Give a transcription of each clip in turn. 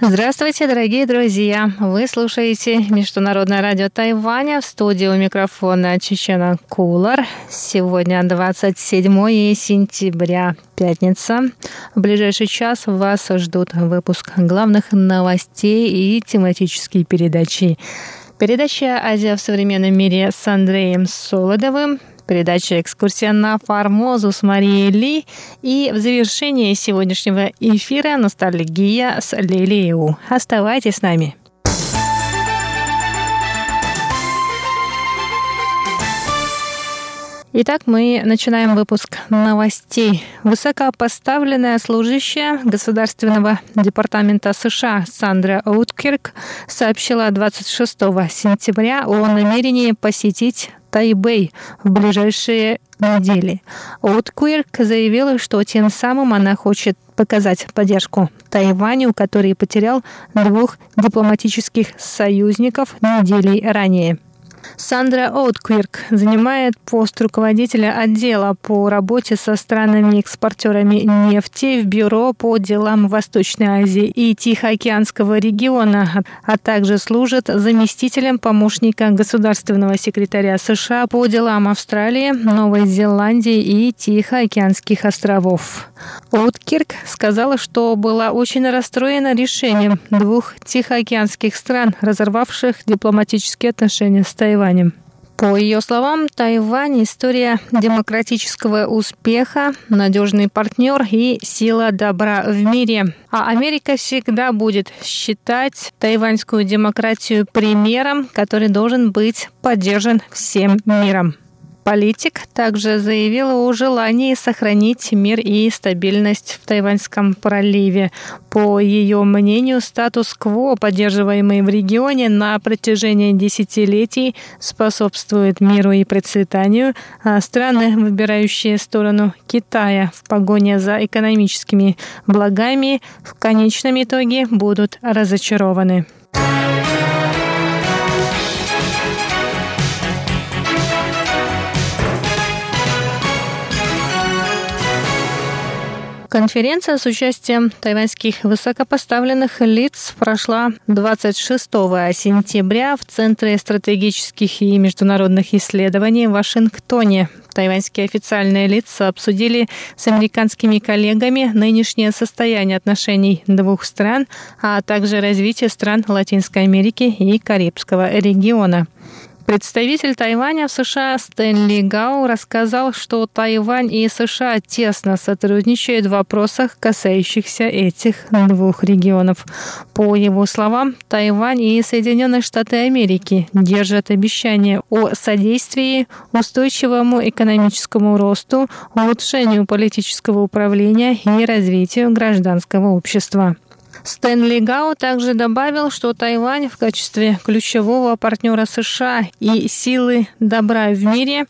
Здравствуйте, дорогие друзья! Вы слушаете Международное радио Тайваня в студии у микрофона Чечена Кулар. Сегодня 27 сентября, пятница. В ближайший час вас ждут выпуск главных новостей и тематические передачи. Передача «Азия в современном мире» с Андреем Солодовым, передача «Экскурсия на Формозу» с Марией Ли и в завершении сегодняшнего эфира «Ностальгия» с Лилией Оставайтесь с нами. Итак, мы начинаем выпуск новостей. Высокопоставленная служащая Государственного департамента США Сандра Уткирк сообщила 26 сентября о намерении посетить Тайбэй в ближайшие недели. Уткирк заявила, что тем самым она хочет показать поддержку Тайваню, который потерял двух дипломатических союзников недели ранее. Сандра Оутквирк занимает пост руководителя отдела по работе со странами-экспортерами нефти в Бюро по делам Восточной Азии и Тихоокеанского региона, а также служит заместителем помощника государственного секретаря США по делам Австралии, Новой Зеландии и Тихоокеанских островов. Оуткирк сказала, что была очень расстроена решением двух тихоокеанских стран, разорвавших дипломатические отношения с Тайванем. По ее словам, Тайвань – история демократического успеха, надежный партнер и сила добра в мире. А Америка всегда будет считать тайваньскую демократию примером, который должен быть поддержан всем миром. Политик также заявила о желании сохранить мир и стабильность в Тайваньском проливе. По ее мнению, статус-кво, поддерживаемый в регионе на протяжении десятилетий, способствует миру и процветанию, а страны, выбирающие сторону Китая в погоне за экономическими благами, в конечном итоге будут разочарованы. Конференция с участием тайваньских высокопоставленных лиц прошла 26 сентября в Центре стратегических и международных исследований в Вашингтоне. Тайваньские официальные лица обсудили с американскими коллегами нынешнее состояние отношений двух стран, а также развитие стран Латинской Америки и Карибского региона. Представитель Тайваня в США Стэнли Гау рассказал, что Тайвань и США тесно сотрудничают в вопросах, касающихся этих двух регионов. По его словам, Тайвань и Соединенные Штаты Америки держат обещание о содействии устойчивому экономическому росту, улучшению политического управления и развитию гражданского общества. Стэнли Гао также добавил, что Тайвань в качестве ключевого партнера США и силы добра в мире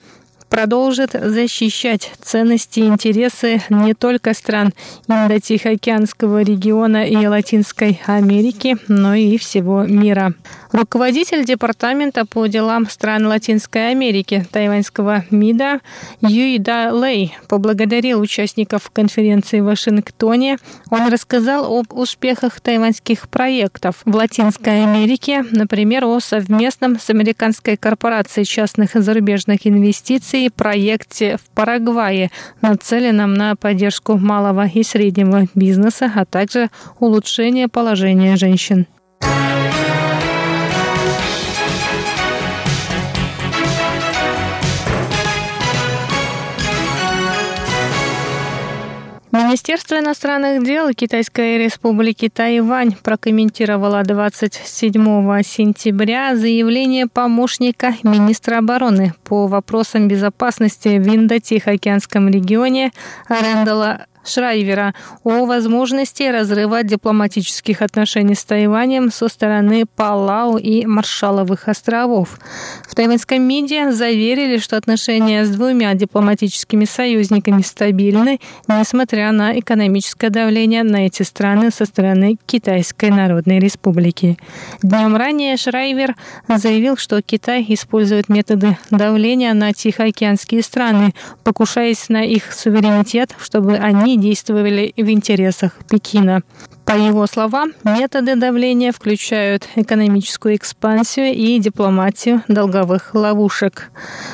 продолжит защищать ценности и интересы не только стран Индо-Тихоокеанского региона и Латинской Америки, но и всего мира. Руководитель Департамента по делам стран Латинской Америки тайваньского МИДа Юйда Лэй поблагодарил участников конференции в Вашингтоне. Он рассказал об успехах тайваньских проектов в Латинской Америке, например, о совместном с американской корпорацией частных зарубежных инвестиций проекте в Парагвае, нацеленном на поддержку малого и среднего бизнеса, а также улучшение положения женщин. Министерство иностранных дел Китайской республики Тайвань прокомментировало 27 сентября заявление помощника министра обороны по вопросам безопасности в Индо-Тихоокеанском регионе Рэндала Шрайвера о возможности разрыва дипломатических отношений с Тайванем со стороны Палау и Маршаловых островов. В тайваньском МИДе заверили, что отношения с двумя дипломатическими союзниками стабильны, несмотря на экономическое давление на эти страны со стороны Китайской Народной Республики. Днем ранее Шрайвер заявил, что Китай использует методы давления на тихоокеанские страны, покушаясь на их суверенитет, чтобы они действовали в интересах Пекина. По его словам, методы давления включают экономическую экспансию и дипломатию долговых ловушек.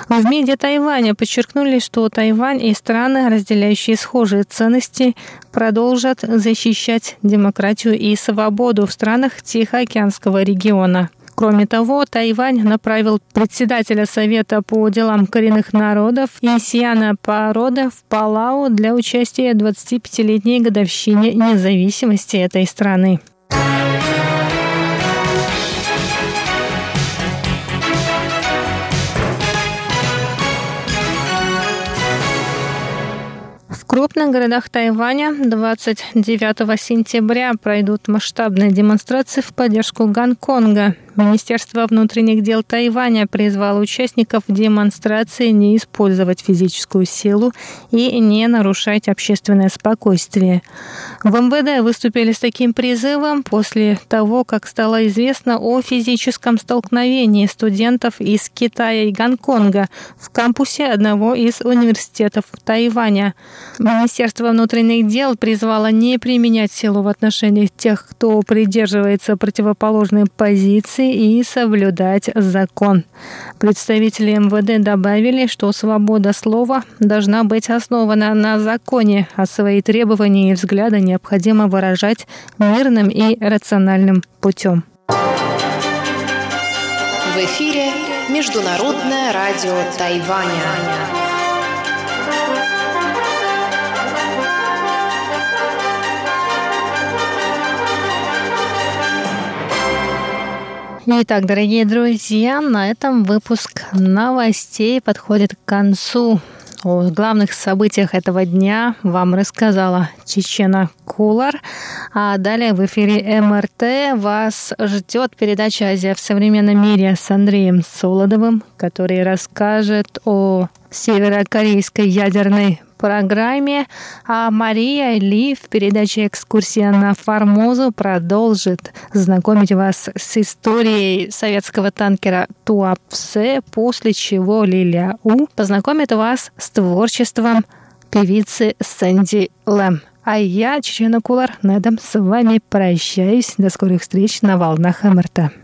В МИДе Тайваня подчеркнули, что Тайвань и страны, разделяющие схожие ценности, продолжат защищать демократию и свободу в странах Тихоокеанского региона. Кроме того, Тайвань направил председателя Совета по делам коренных народов Исьяна Парода в Палау для участия в 25-летней годовщине независимости этой страны. Крупных городах Тайваня 29 сентября пройдут масштабные демонстрации в поддержку Гонконга. Министерство внутренних дел Тайваня призвало участников демонстрации не использовать физическую силу и не нарушать общественное спокойствие. В МВД выступили с таким призывом после того, как стало известно о физическом столкновении студентов из Китая и Гонконга в кампусе одного из университетов Тайваня. Министерство внутренних дел призвало не применять силу в отношении тех, кто придерживается противоположной позиции и соблюдать закон. Представители МВД добавили, что свобода слова должна быть основана на законе, а свои требования и взгляды необходимо выражать мирным и рациональным путем. В эфире Международное радио Тайваня. Итак, дорогие друзья, на этом выпуск новостей подходит к концу. О главных событиях этого дня вам рассказала Чечена Кулар. А далее в эфире МРТ вас ждет передача «Азия в современном мире» с Андреем Солодовым, который расскажет о северокорейской ядерной программе, а Мария Ли в передаче «Экскурсия на Формозу» продолжит знакомить вас с историей советского танкера Туапсе, после чего Лилия У познакомит вас с творчеством певицы Сэнди Лэм. А я, Чечена Кулар, на этом с вами прощаюсь. До скорых встреч на волнах МРТ.